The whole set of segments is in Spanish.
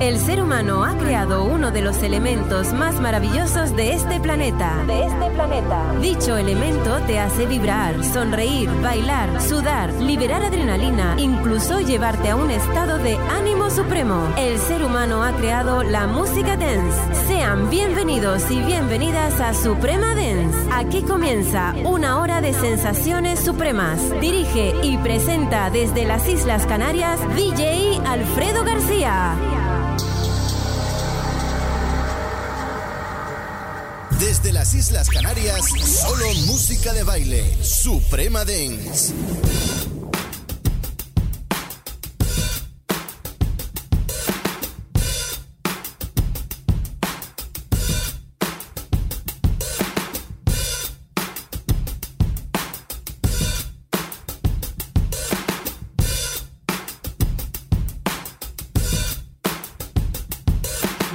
El ser humano ha creado uno de los elementos más maravillosos de este planeta. De este planeta. Dicho elemento te hace vibrar, sonreír, bailar, sudar, liberar adrenalina, incluso llevarte a un estado de ánimo supremo. El ser humano ha creado la música dance. Sean bienvenidos y bienvenidas a Suprema Dance. Aquí comienza una hora de sensaciones supremas. Dirige y presenta desde las Islas Canarias DJ Alfredo García. Desde las Islas Canarias, solo música de baile. Suprema Dance.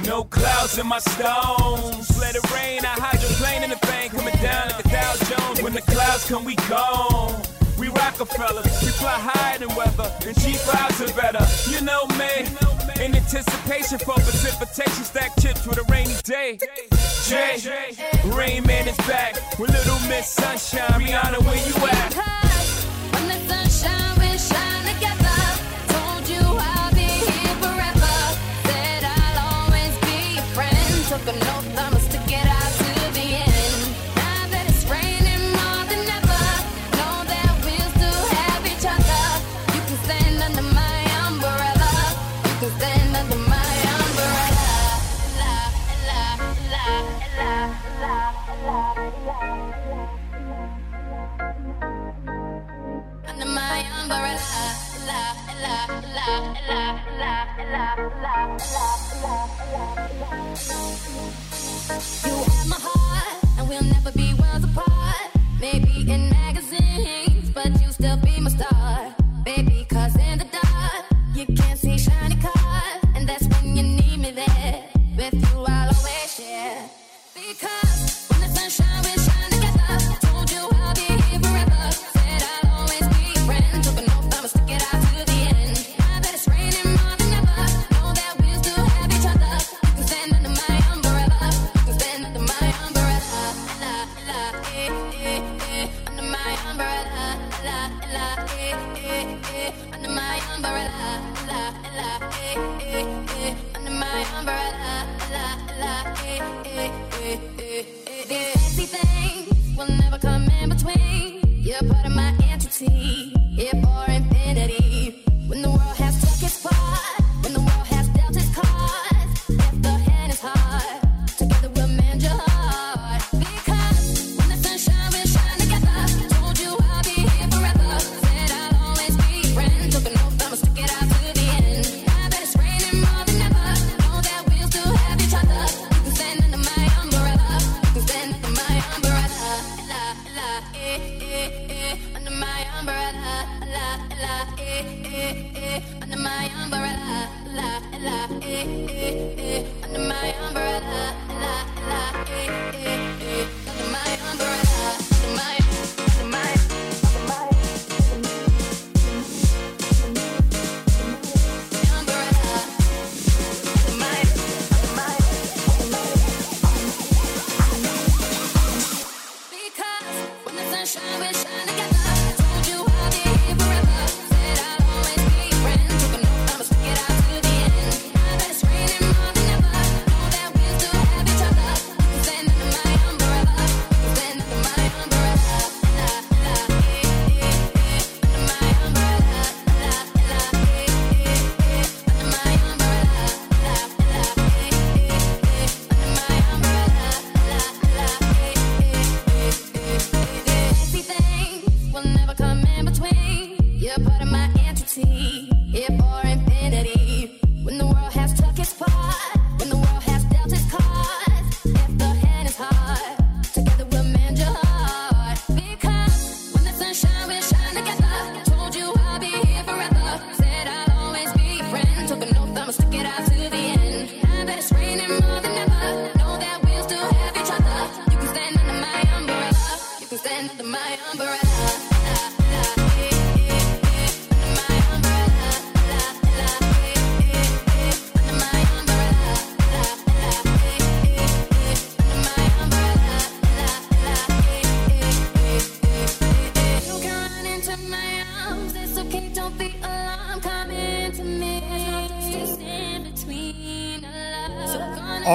No clouds in my star. In anticipation for precipitation, stack chips with a rainy day. Jay, Rain Man is back with Little Miss Sunshine. Rihanna, where you at?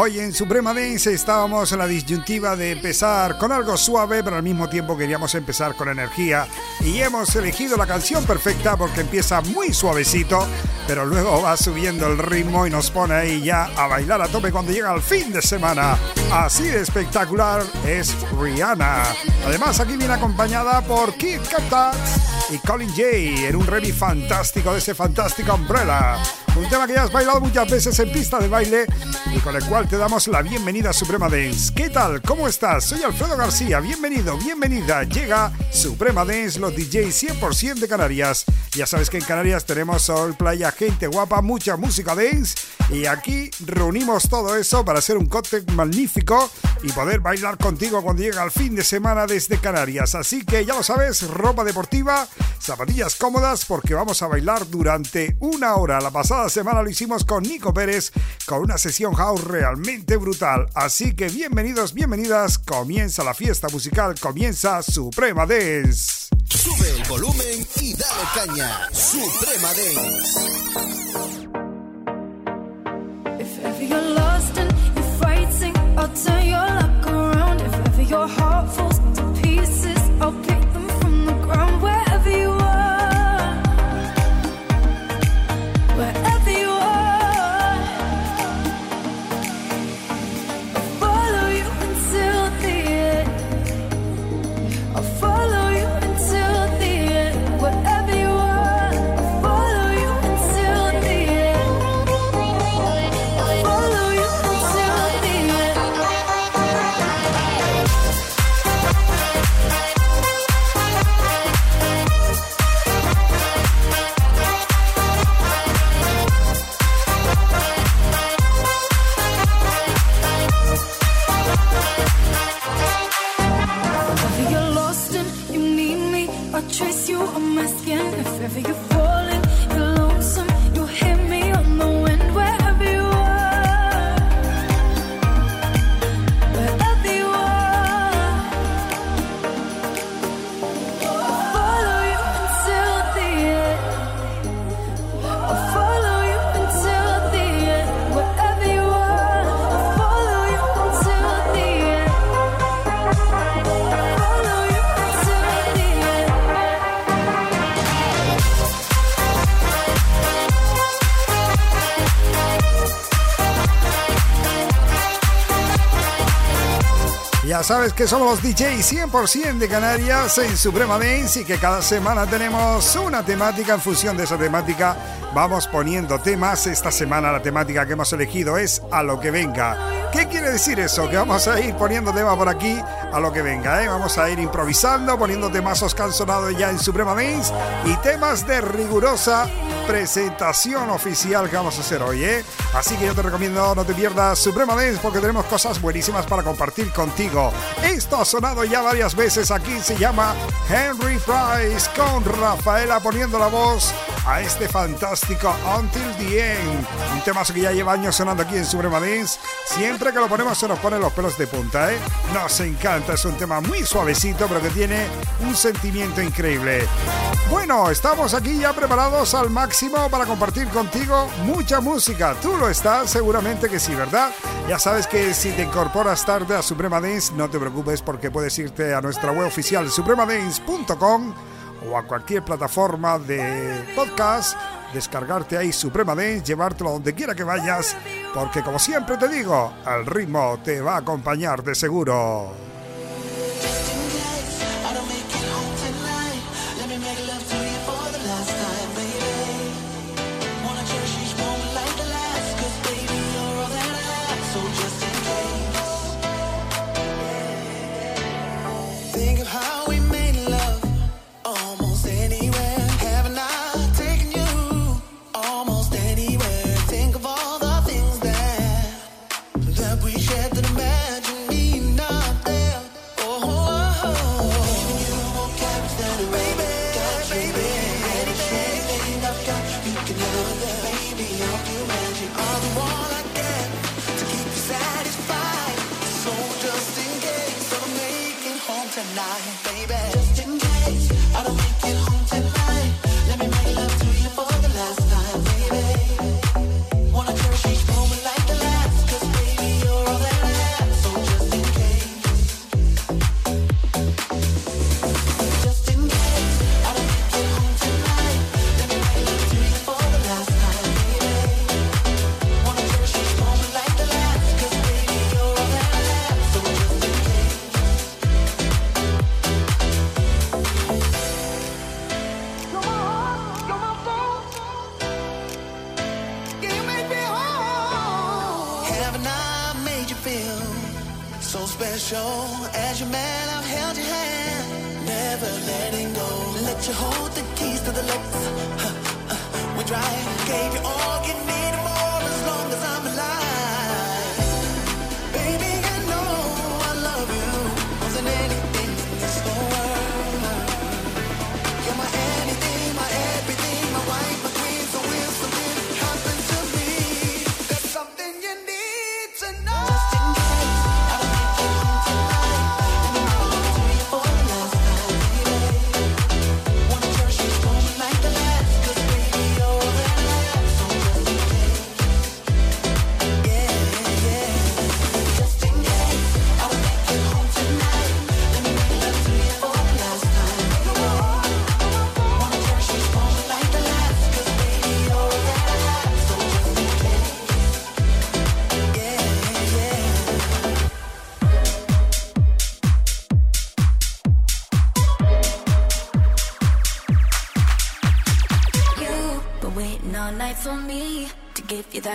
Hoy en Suprema Dance estábamos en la disyuntiva de empezar con algo suave, pero al mismo tiempo queríamos empezar con energía. Y hemos elegido la canción perfecta porque empieza muy suavecito, pero luego va subiendo el ritmo y nos pone ahí ya a bailar a tope cuando llega el fin de semana. Así de espectacular es Rihanna. Además, aquí viene acompañada por Kid Cutlass y Colin Jay en un remix fantástico de ese fantástico Umbrella. Un tema que has bailado muchas veces en pista de baile y con el cual te damos la bienvenida Suprema Dance. ¿Qué tal? ¿Cómo estás? Soy Alfredo García. Bienvenido, bienvenida. Llega Suprema Dance, los DJs 100% de Canarias. Ya sabes que en Canarias tenemos sol, playa, gente guapa, mucha música dance y aquí reunimos todo eso para hacer un cóctel magnífico y poder bailar contigo cuando llega el fin de semana desde Canarias. Así que ya lo sabes, ropa deportiva, zapatillas cómodas porque vamos a bailar durante una hora. La pasada semana lo hicimos con Nico Pérez con una sesión house realmente brutal. Así que bienvenidos, bienvenidas. Comienza la fiesta musical, comienza Suprema Dance. Sube el volumen y dale caña. Suprema Dance. If you're lost and you're fighting, I'll turn your luck around. If ever your heart falls to pieces, I'll for your sabes que somos los DJs 100% de Canarias en Suprema Dance y que cada semana tenemos una temática. En función de esa temática vamos poniendo temas. Esta semana la temática que hemos elegido es a lo que venga. ¿Qué quiere decir eso? Que vamos a ir poniendo temas por aquí a lo que venga. ¿eh? Vamos a ir improvisando, poniendo temazos que han sonado ya en Suprema Dance y temas de rigurosa presentación oficial que vamos a hacer hoy. ¿eh? Así que yo te recomiendo no te pierdas Suprema Dance porque tenemos cosas buenísimas para compartir contigo. Esto ha sonado ya varias veces aquí, se llama Henry Price con Rafaela poniendo la voz a este fantástico Until the End. Un temazo que ya lleva años sonando aquí en Suprema Dance. Siempre que lo ponemos se nos ponen los pelos de punta, ¿eh? Nos encanta, es un tema muy suavecito pero que tiene un sentimiento increíble. Bueno, estamos aquí ya preparados al máximo para compartir contigo mucha música. Tú lo estás, seguramente que sí, ¿verdad? Ya sabes que si te incorporas tarde a Suprema Dance, no te preocupes porque puedes irte a nuestra web oficial supremadance.com o a cualquier plataforma de podcast, descargarte ahí Suprema Dance, llevártelo donde quiera que vayas, porque como siempre te digo, el ritmo te va a acompañar de seguro.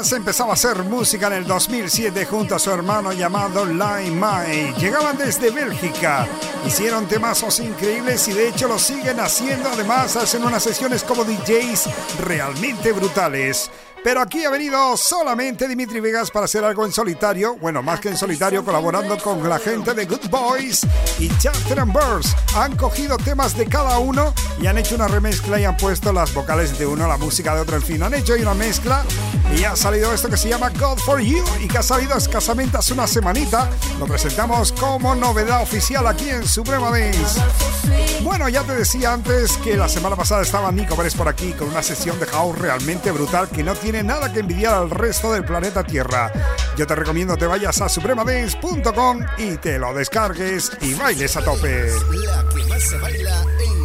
Empezaba a hacer música en el 2007 junto a su hermano llamado Lai Mai. Llegaban desde Bélgica, hicieron temazos increíbles y de hecho lo siguen haciendo. Además, hacen unas sesiones como DJs realmente brutales. Pero aquí ha venido solamente Dimitri Vegas para hacer algo en solitario. Bueno, más que en solitario, colaborando con la gente de Good Boys y Chapter and Birds. Han cogido temas de cada uno y han hecho una remezcla y han puesto las vocales de uno, la música de otro, en fin. Han hecho ahí una mezcla y ha salido esto que se llama God for You y que ha salido escasamente hace una semanita. Lo presentamos como novedad oficial aquí en Suprema Dance. Bueno, ya te decía antes que la semana pasada estaba Nico Pérez por aquí con una sesión de house realmente brutal que no tiene nada que envidiar al resto del planeta Tierra. Yo te recomiendo te vayas a supremadance.com y te lo descargues y bailes a tope. La que más se baila en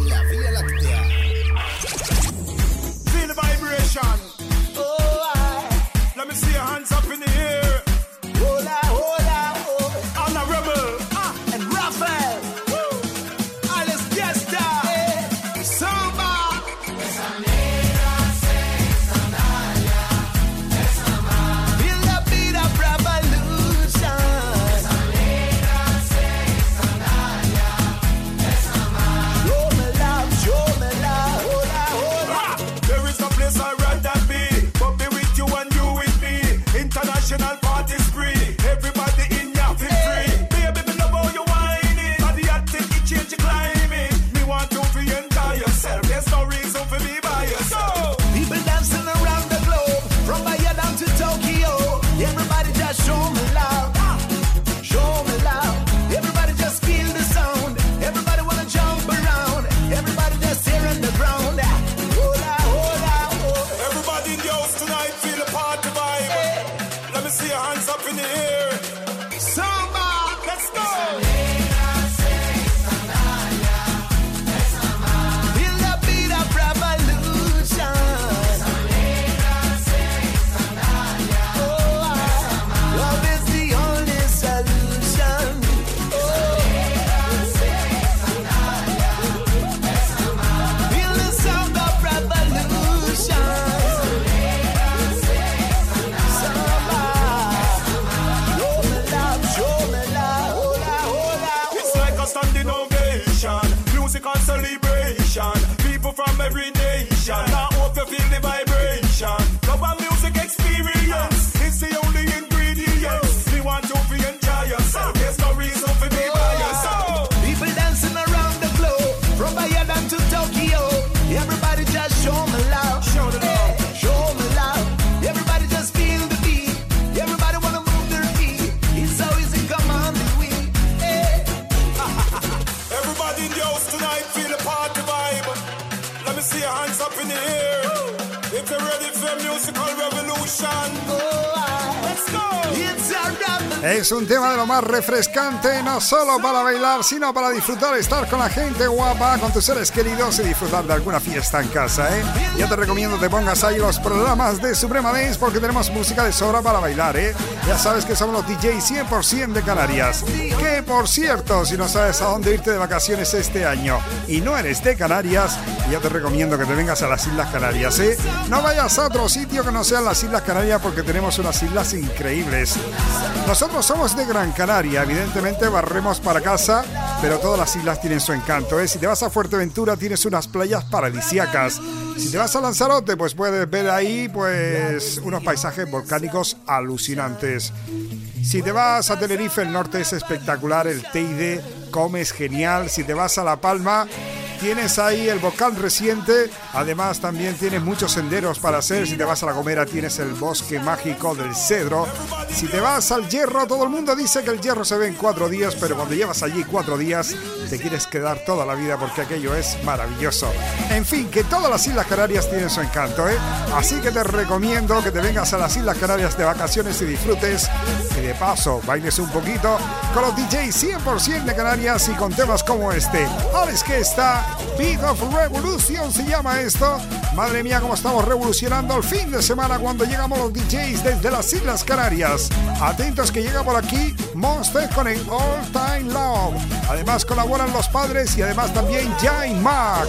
Es un tema de lo más refrescante, no solo para bailar, sino para disfrutar, estar con la gente guapa, con tus seres queridos y disfrutar de alguna fiesta en casa, ¿eh? Yo te recomiendo que pongas ahí los programas de Suprema Dance porque tenemos música de sobra para bailar, ¿eh? Ya sabes que somos los DJs 100% de Canarias. Que por cierto, si no sabes a dónde irte de vacaciones este año y no eres de Canarias, yo te recomiendo que te vengas a las Islas Canarias, ¿eh? No vayas a otro sitio que no sean las Islas Canarias porque tenemos unas islas increíbles. Nosotros somos de Gran Canaria, evidentemente barremos para casa, pero todas las islas tienen su encanto. ¿eh? Si te vas a Fuerteventura tienes unas playas paradisíacas. Si te vas a Lanzarote, pues puedes ver ahí pues unos paisajes volcánicos alucinantes. Si te vas a Tenerife, el norte es espectacular, el Teide, comes genial. Si te vas a La Palma, tienes ahí el volcán reciente. Además, también tienes muchos senderos para hacer. Si te vas a La Gomera, tienes el bosque mágico del Cedro. Si te vas al Hierro, todo el mundo dice que el Hierro se ve en cuatro días, pero cuando llevas allí cuatro días, te quieres quedar toda la vida porque aquello es maravilloso. En fin, que todas las Islas Canarias tienen su encanto, ¿eh? Así que te recomiendo que te vengas a las Islas Canarias de vacaciones y disfrutes. Y de paso, bailes un poquito con los DJs 100% de Canarias y con temas como este. Alex que está, Beat of Revolution se llama esto. Madre mía, cómo estamos revolucionando el fin de semana cuando llegamos los DJs desde las Islas Canarias. Atentos que llega por aquí Monster con el All Time Love. Además colaboran los padres y además también Jay Mac.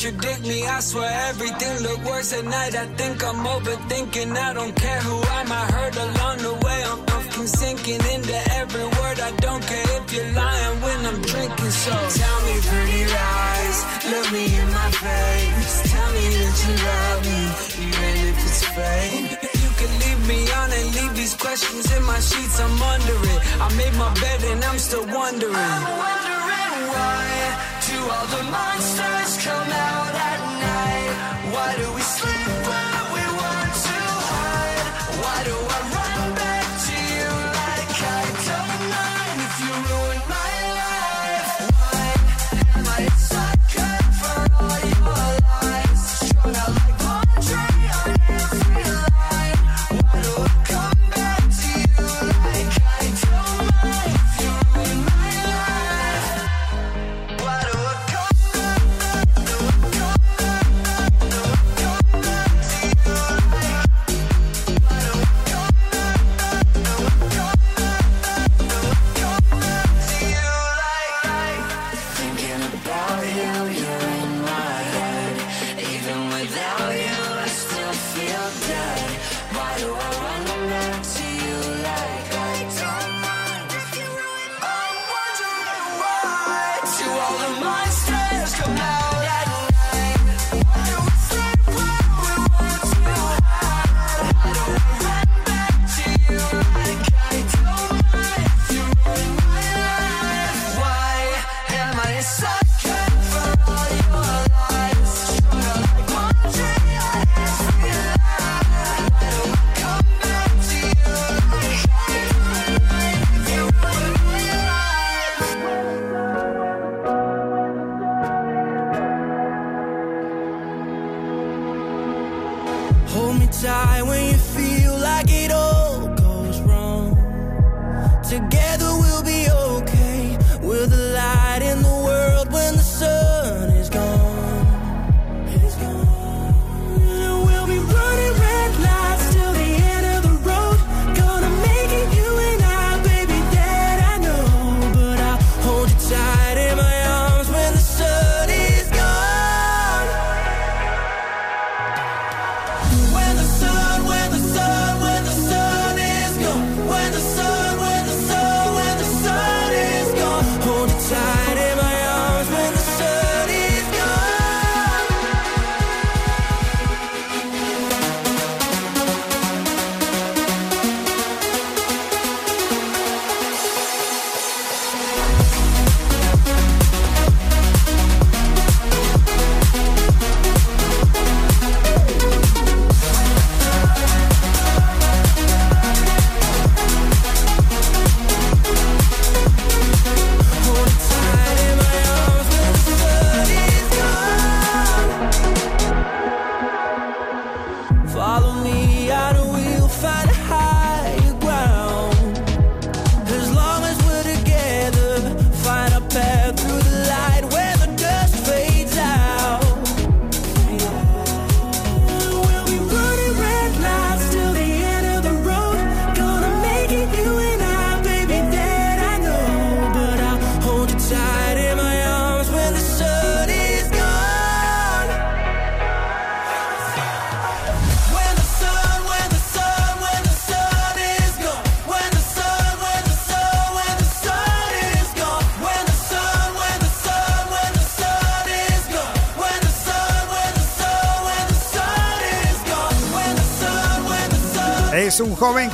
Contradict me. I swear everything look worse at night. I think I'm overthinking. I don't care who I might hurt along the way. I'm fucking sinking into every word. I don't care if you're lying when I'm drinking. So tell me pretty lies, look me in my face. Tell me that you love me, even if it's fake. You can leave me on and leave these questions in my sheets. I'm under it. I made my bed and I'm still wondering. I'm wondering why all the monsters come out at night? Why do we sleep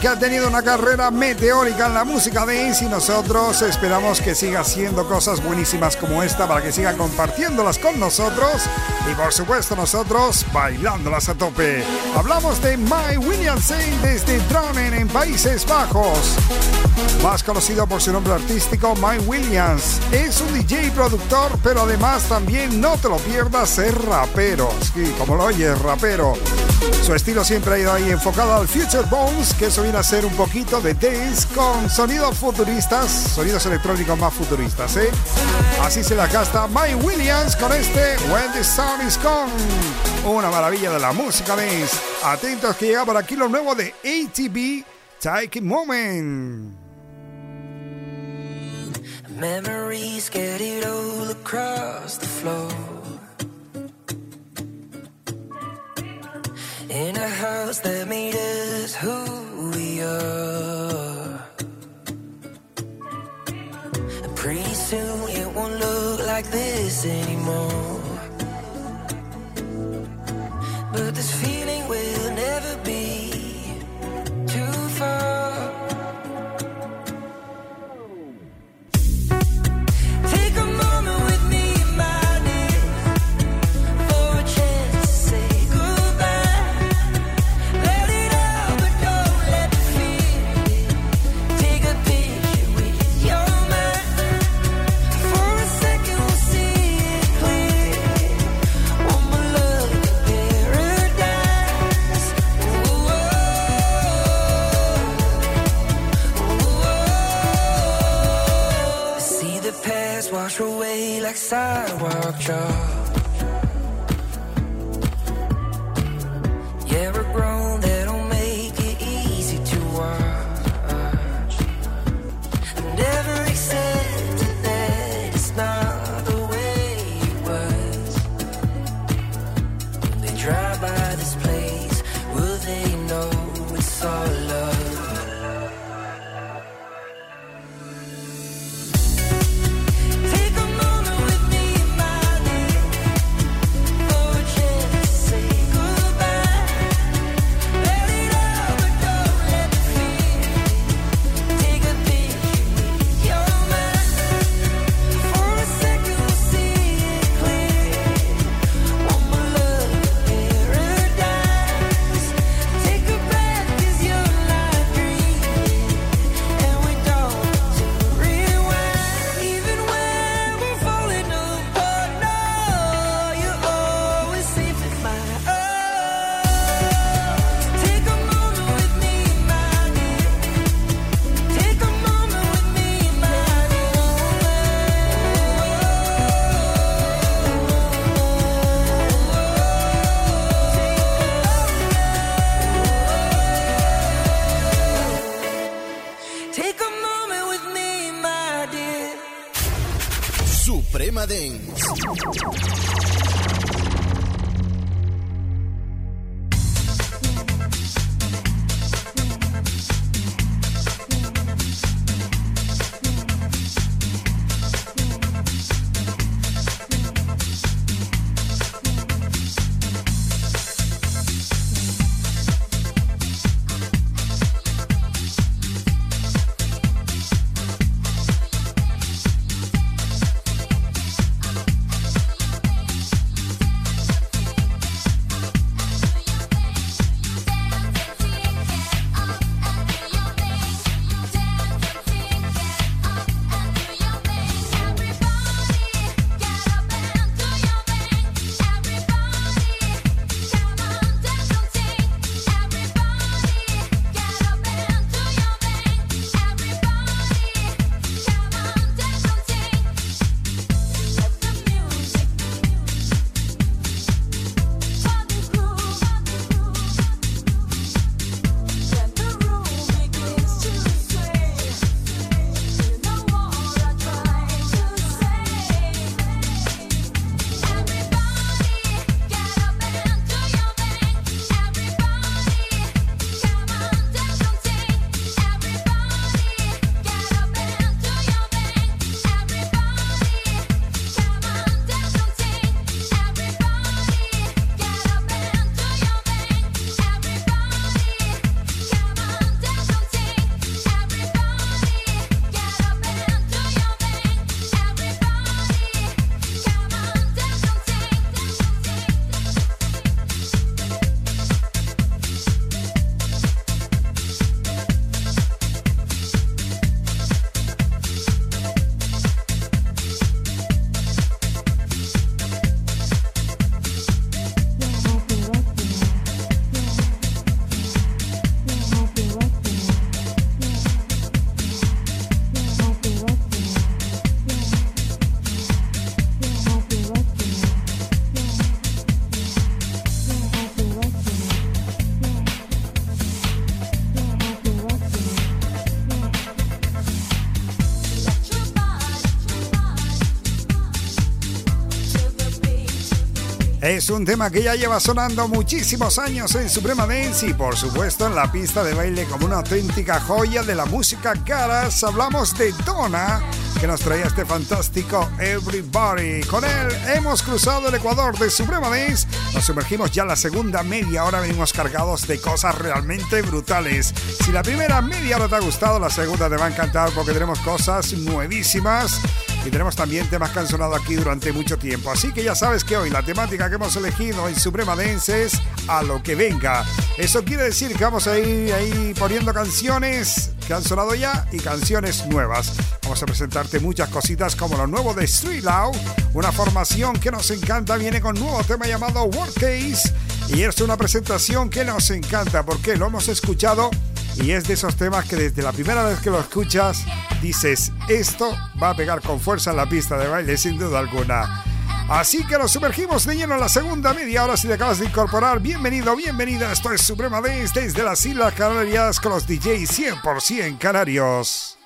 que ha tenido una carrera meteórica en la música dance y nosotros esperamos que siga haciendo cosas buenísimas como esta para que siga compartiéndolas con nosotros y por supuesto nosotros bailándolas a tope. Hablamos de My Williamson desde Dronen en Países Bajos. Más conocido por su nombre artístico, My Williams. Es un DJ productor, pero además también no te lo pierdas, es rapero. Sí, como lo oyes, rapero. Su estilo siempre ha ido ahí enfocado al Future Bones, que eso viene a ser un poquito de dance con sonidos futuristas, sonidos electrónicos más futuristas, ¿eh? Así se la gasta My Williams con este When the Sun is Gone. Una maravilla de la música dance. Atentos que llega por aquí lo nuevo de ATB Take Moment. Memories scattered all across the floor. In a house that made us who we are. Pretty soon it won't look like this anymore. But this feeling will never be sidewalk draw Es un tema que ya lleva sonando muchísimos años en Suprema Dance y por supuesto en la pista de baile como una auténtica joya de la música caras. Hablamos de Donna que nos traía este fantástico Everybody. Con él hemos cruzado el Ecuador de Suprema Dance. Nos sumergimos ya en la segunda media hora. Venimos cargados de cosas realmente brutales. Si la primera media hora te ha gustado, la segunda te va a encantar porque tenemos cosas nuevísimas. Y tenemos también temas que han sonado aquí durante mucho tiempo. Así que ya sabes que hoy la temática que hemos elegido en Suprema Dance es a lo que venga. Eso quiere decir que vamos a ir ahí poniendo canciones que han sonado ya y canciones nuevas. Vamos a presentarte muchas cositas como lo nuevo de Street Loud, una formación que nos encanta, viene con nuevo tema llamado World Case y es una presentación que nos encanta porque lo hemos escuchado y es de esos temas que desde la primera vez que lo escuchas dices, esto va a pegar con fuerza en la pista de baile sin duda alguna. Así que nos sumergimos de lleno en la segunda media hora si te acabas de incorporar. Bienvenido, bienvenida. Esto es Suprema Dance desde las Islas Canarias con los DJs 100% canarios.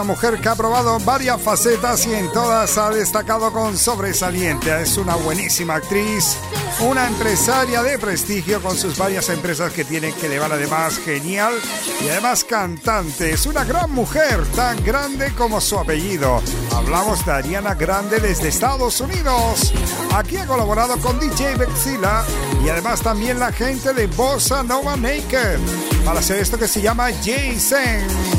una mujer que ha probado varias facetas y en todas ha destacado con sobresaliente. Es una buenísima actriz, una empresaria de prestigio con sus varias empresas que tiene que llevar además genial y además cantante. Es una gran mujer, tan grande como su apellido. Hablamos de Ariana Grande desde Estados Unidos. Aquí ha colaborado con DJ Bexila y además también la gente de Bossa Nova Naked para hacer esto que se llama Jason.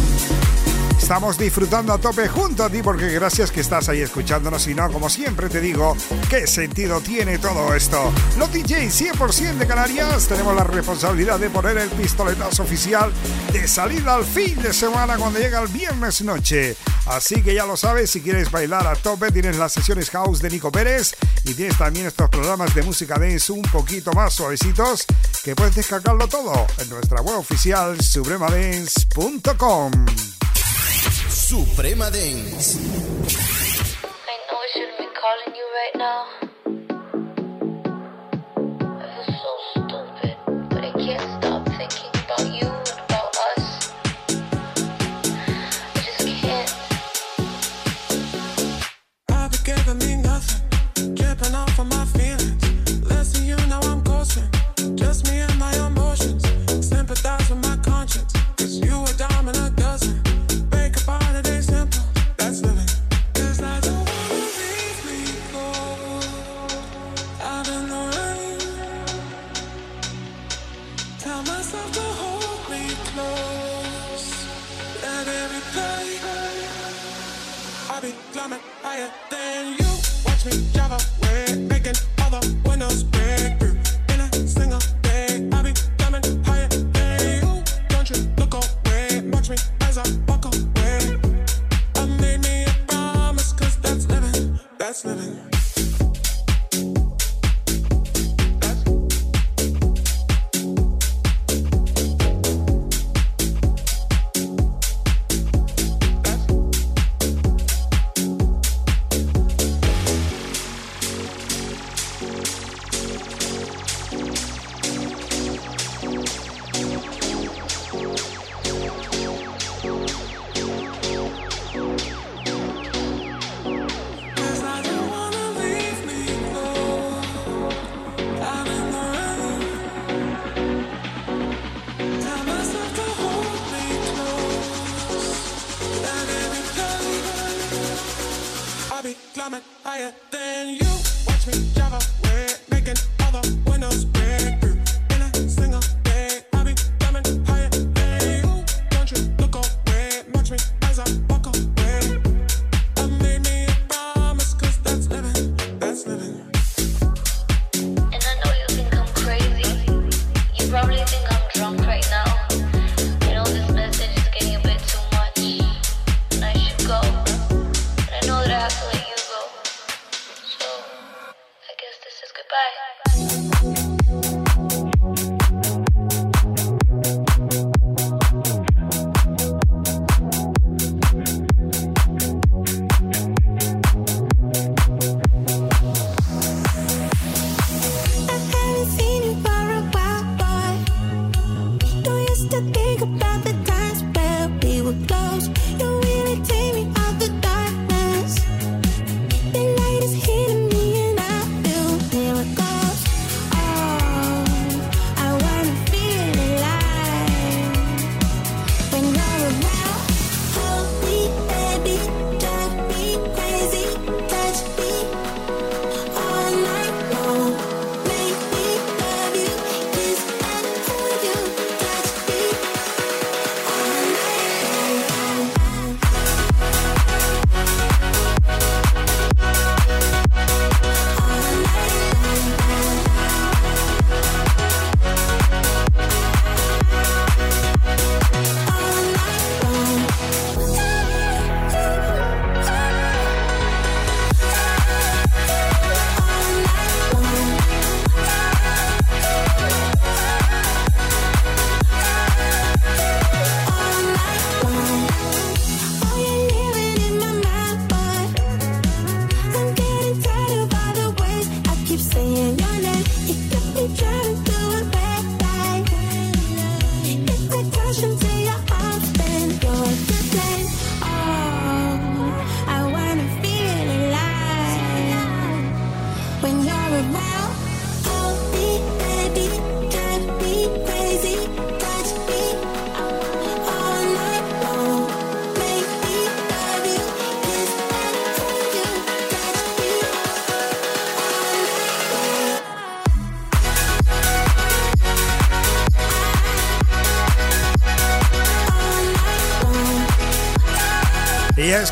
Estamos disfrutando a tope junto a ti porque gracias que estás ahí escuchándonos y no, como siempre te digo, ¿qué sentido tiene todo esto? Los DJ 100% de Canarias tenemos la responsabilidad de poner el pistoletazo oficial de salida al fin de semana cuando llega el viernes noche. Así que ya lo sabes, si quieres bailar a tope tienes las sesiones house de Nico Pérez y tienes también estos programas de música dance un poquito más suavecitos que puedes descargarlo todo en nuestra web oficial supremadance.com. Suprema Dance.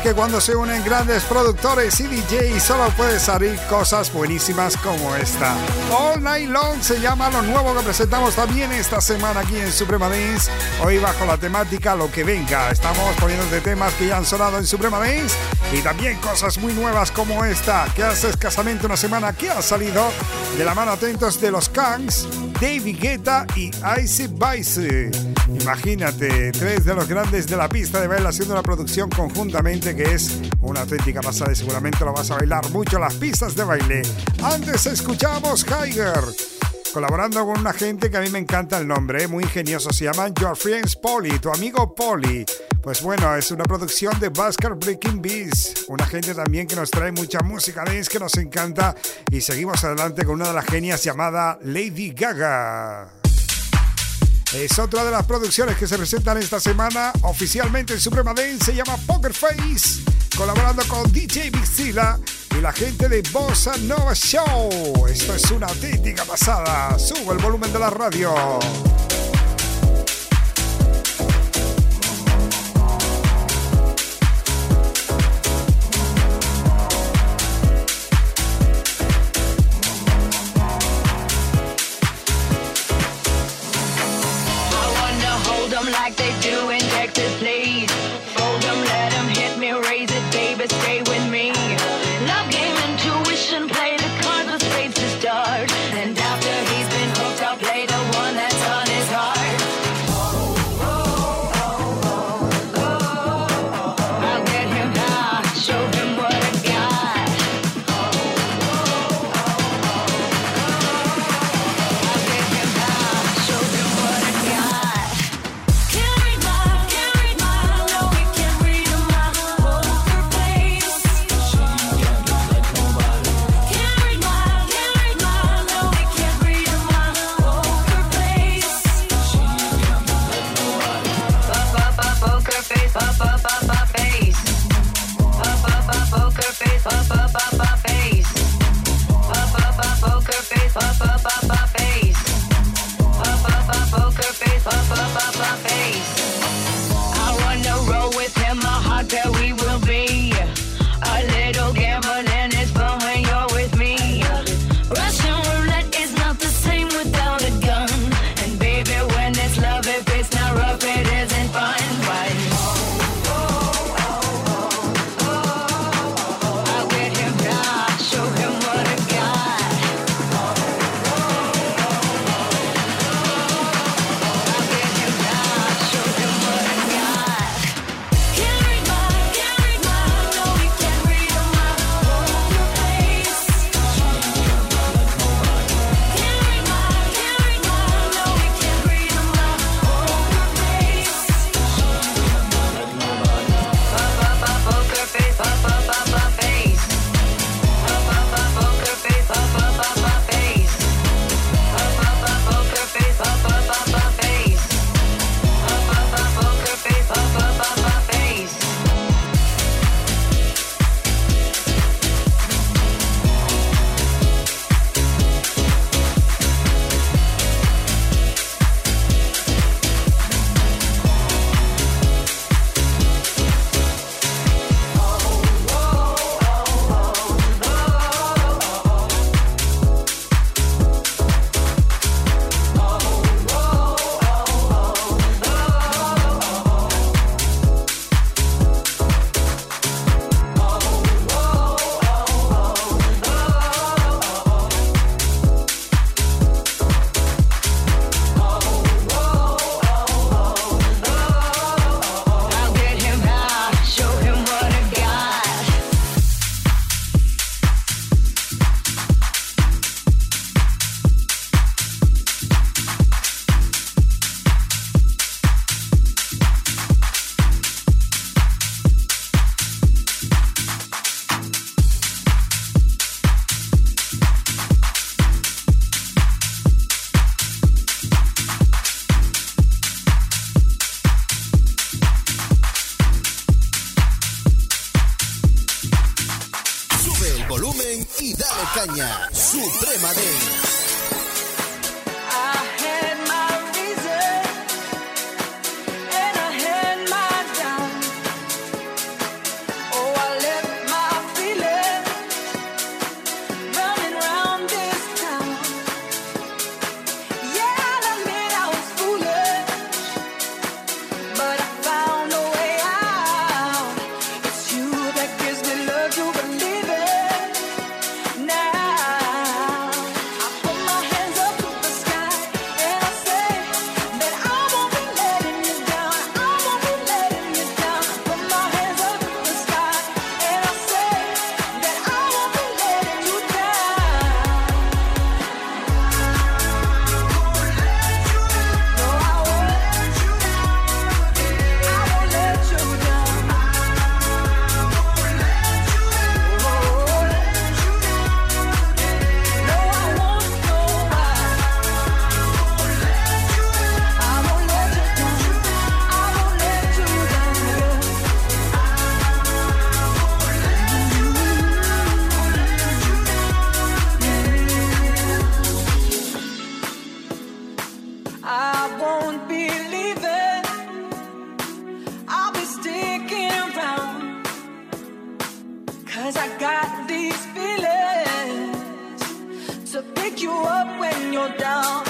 Que cuando se unen grandes productores y DJs solo puede salir cosas buenísimas como esta. All Night Long se llama lo nuevo que presentamos también esta semana aquí en Suprema Dance. Hoy bajo la temática Lo que venga. Estamos poniendo de temas que ya han sonado en Suprema Dance y también cosas muy nuevas como esta, que hace escasamente una semana que ha salido de la mano atentos de los Kangs, David Guetta y Icy Vice. Imagínate, tres de los grandes de la pista de baile haciendo una producción conjuntamente que es una auténtica pasada y seguramente lo vas a bailar mucho las pistas de baile. Antes escuchamos Haiger colaborando con una gente que a mí me encanta el nombre, ¿eh? muy ingenioso, se llama Your Friends Polly, tu amigo Polly. Pues bueno, es una producción de Basker Breaking Beats, una gente también que nos trae mucha música dance que nos encanta y seguimos adelante con una de las genias llamada Lady Gaga. Es otra de las producciones que se presentan esta semana oficialmente en Suprema Dance, se llama Poker Face, colaborando con DJ Vixila y la gente de Bossa Nova Show. Esto es una auténtica pasada. Subo el volumen de la radio. To pick you up when you're down.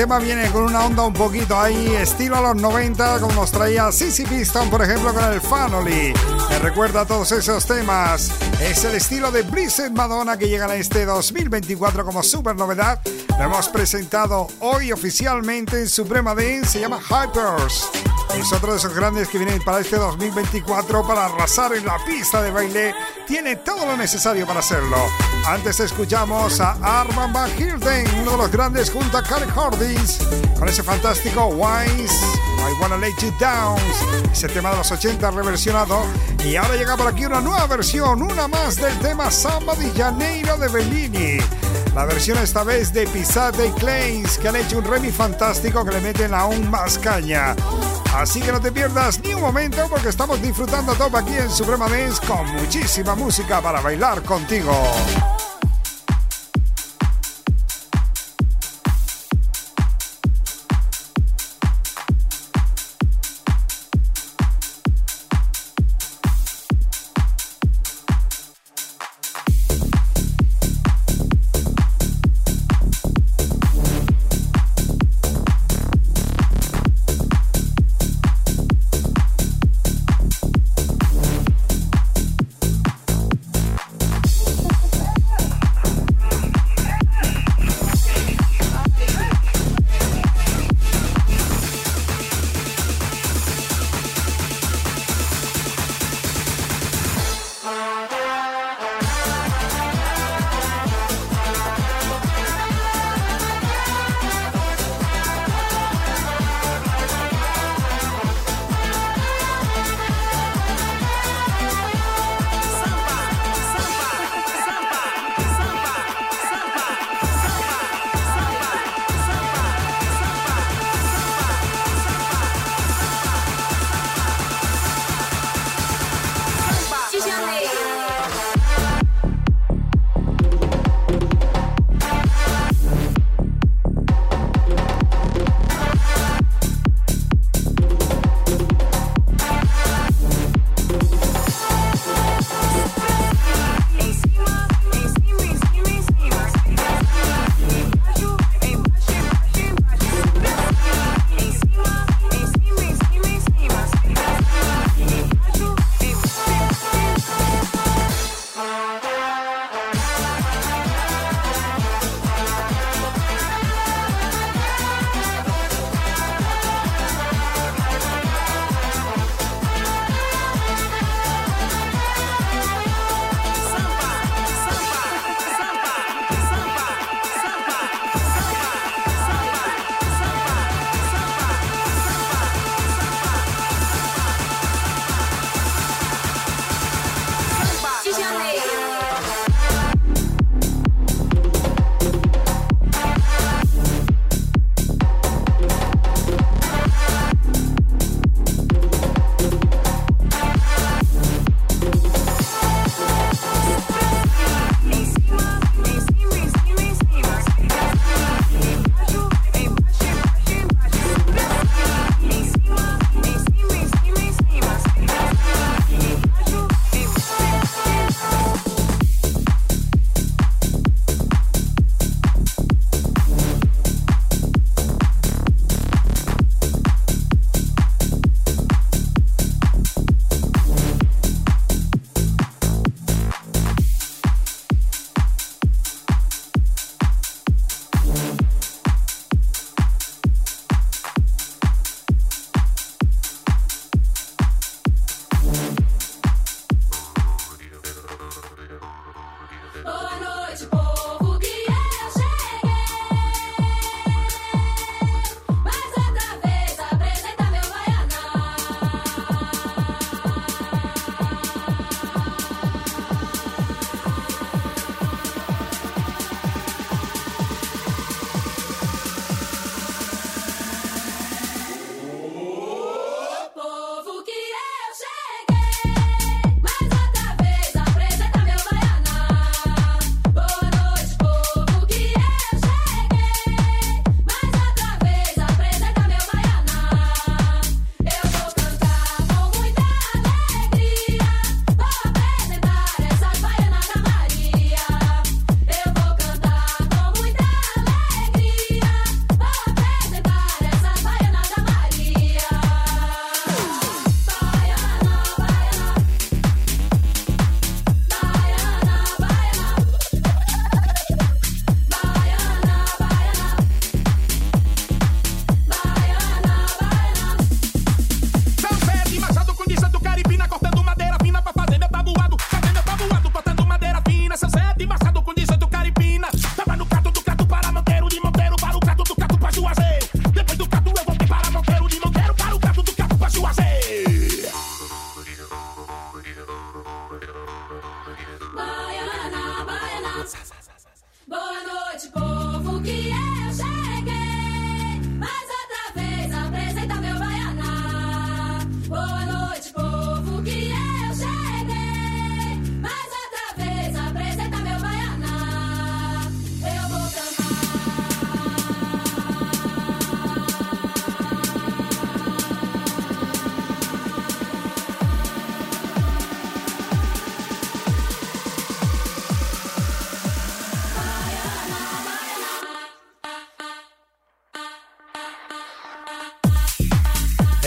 Tema viene con una onda un poquito ahí, estilo a los 90, como nos traía Sissy Piston, por ejemplo, con el Family. Me recuerda a todos esos temas. Es el estilo de Blissed Madonna que llega en este 2024 como super novedad. Lo hemos presentado hoy oficialmente en Suprema Dance, se llama Hypers. Es otro de esos grandes que vienen para este 2024 para arrasar en la pista de baile. Tiene todo lo necesario para hacerlo. Antes escuchamos a Arman Van Hilden, uno de los grandes junto a Karen Hordins, con ese fantástico Wise, I Wanna Let You Down, ese tema de los 80 reversionado. Y ahora llega por aquí una nueva versión, una más del tema Samba de Janeiro de Bellini. La versión esta vez de Pisate y Clays, que han hecho un remix fantástico que le meten aún más caña. Así que no te pierdas ni un momento porque estamos disfrutando top aquí en Suprema Dance con muchísima música para bailar contigo.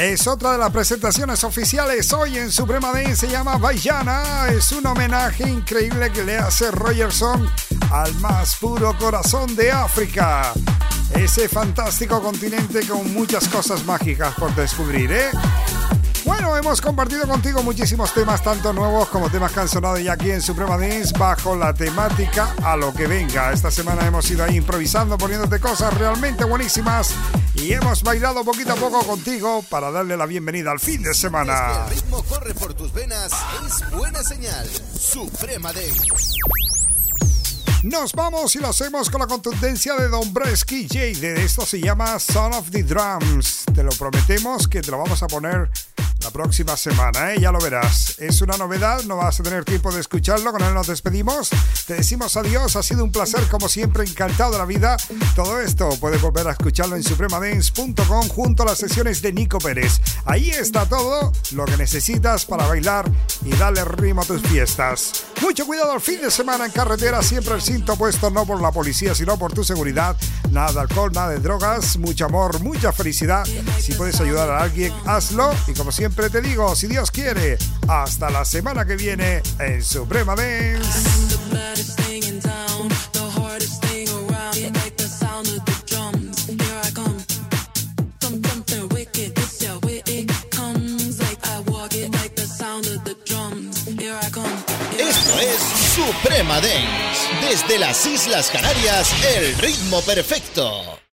Es otra de las presentaciones oficiales hoy en Suprema Dance, se llama Bayana. Es un homenaje increíble que le hace Rogerson al más puro corazón de África. Ese fantástico continente con muchas cosas mágicas por descubrir, ¿eh? Bueno, hemos compartido contigo muchísimos temas, tanto nuevos como temas cancionados ya aquí en Suprema Dance, bajo la temática a lo que venga. Esta semana hemos ido ahí improvisando, poniéndote cosas realmente buenísimas y hemos bailado poquito a poco contigo para darle la bienvenida al fin de semana. El ritmo corre por tus venas, es buena señal. Suprema Dance. Nos vamos y lo hacemos con la contundencia de Don Bresky J. De esto se llama Son of the Drums. Te lo prometemos que te lo vamos a poner la próxima semana, ¿eh? ya lo verás. Es una novedad, no vas a tener tiempo de escucharlo. Con él nos despedimos. Te decimos adiós, ha sido un placer, como siempre, encantado de la vida. Todo esto puedes volver a escucharlo en supremadance.com junto a las sesiones de Nico Pérez. Ahí está todo lo que necesitas para bailar y darle ritmo a tus fiestas. Mucho cuidado al fin de semana en carretera, siempre el cinto puesto no por la policía, sino por tu seguridad. Nada de alcohol, nada de drogas, mucho amor, mucha felicidad. Si puedes ayudar a alguien, hazlo. Y como siempre te digo, si Dios quiere, hasta la semana que viene en Suprema Dance. Esto es Suprema Dance. Desde las Islas Canarias, el ritmo perfecto.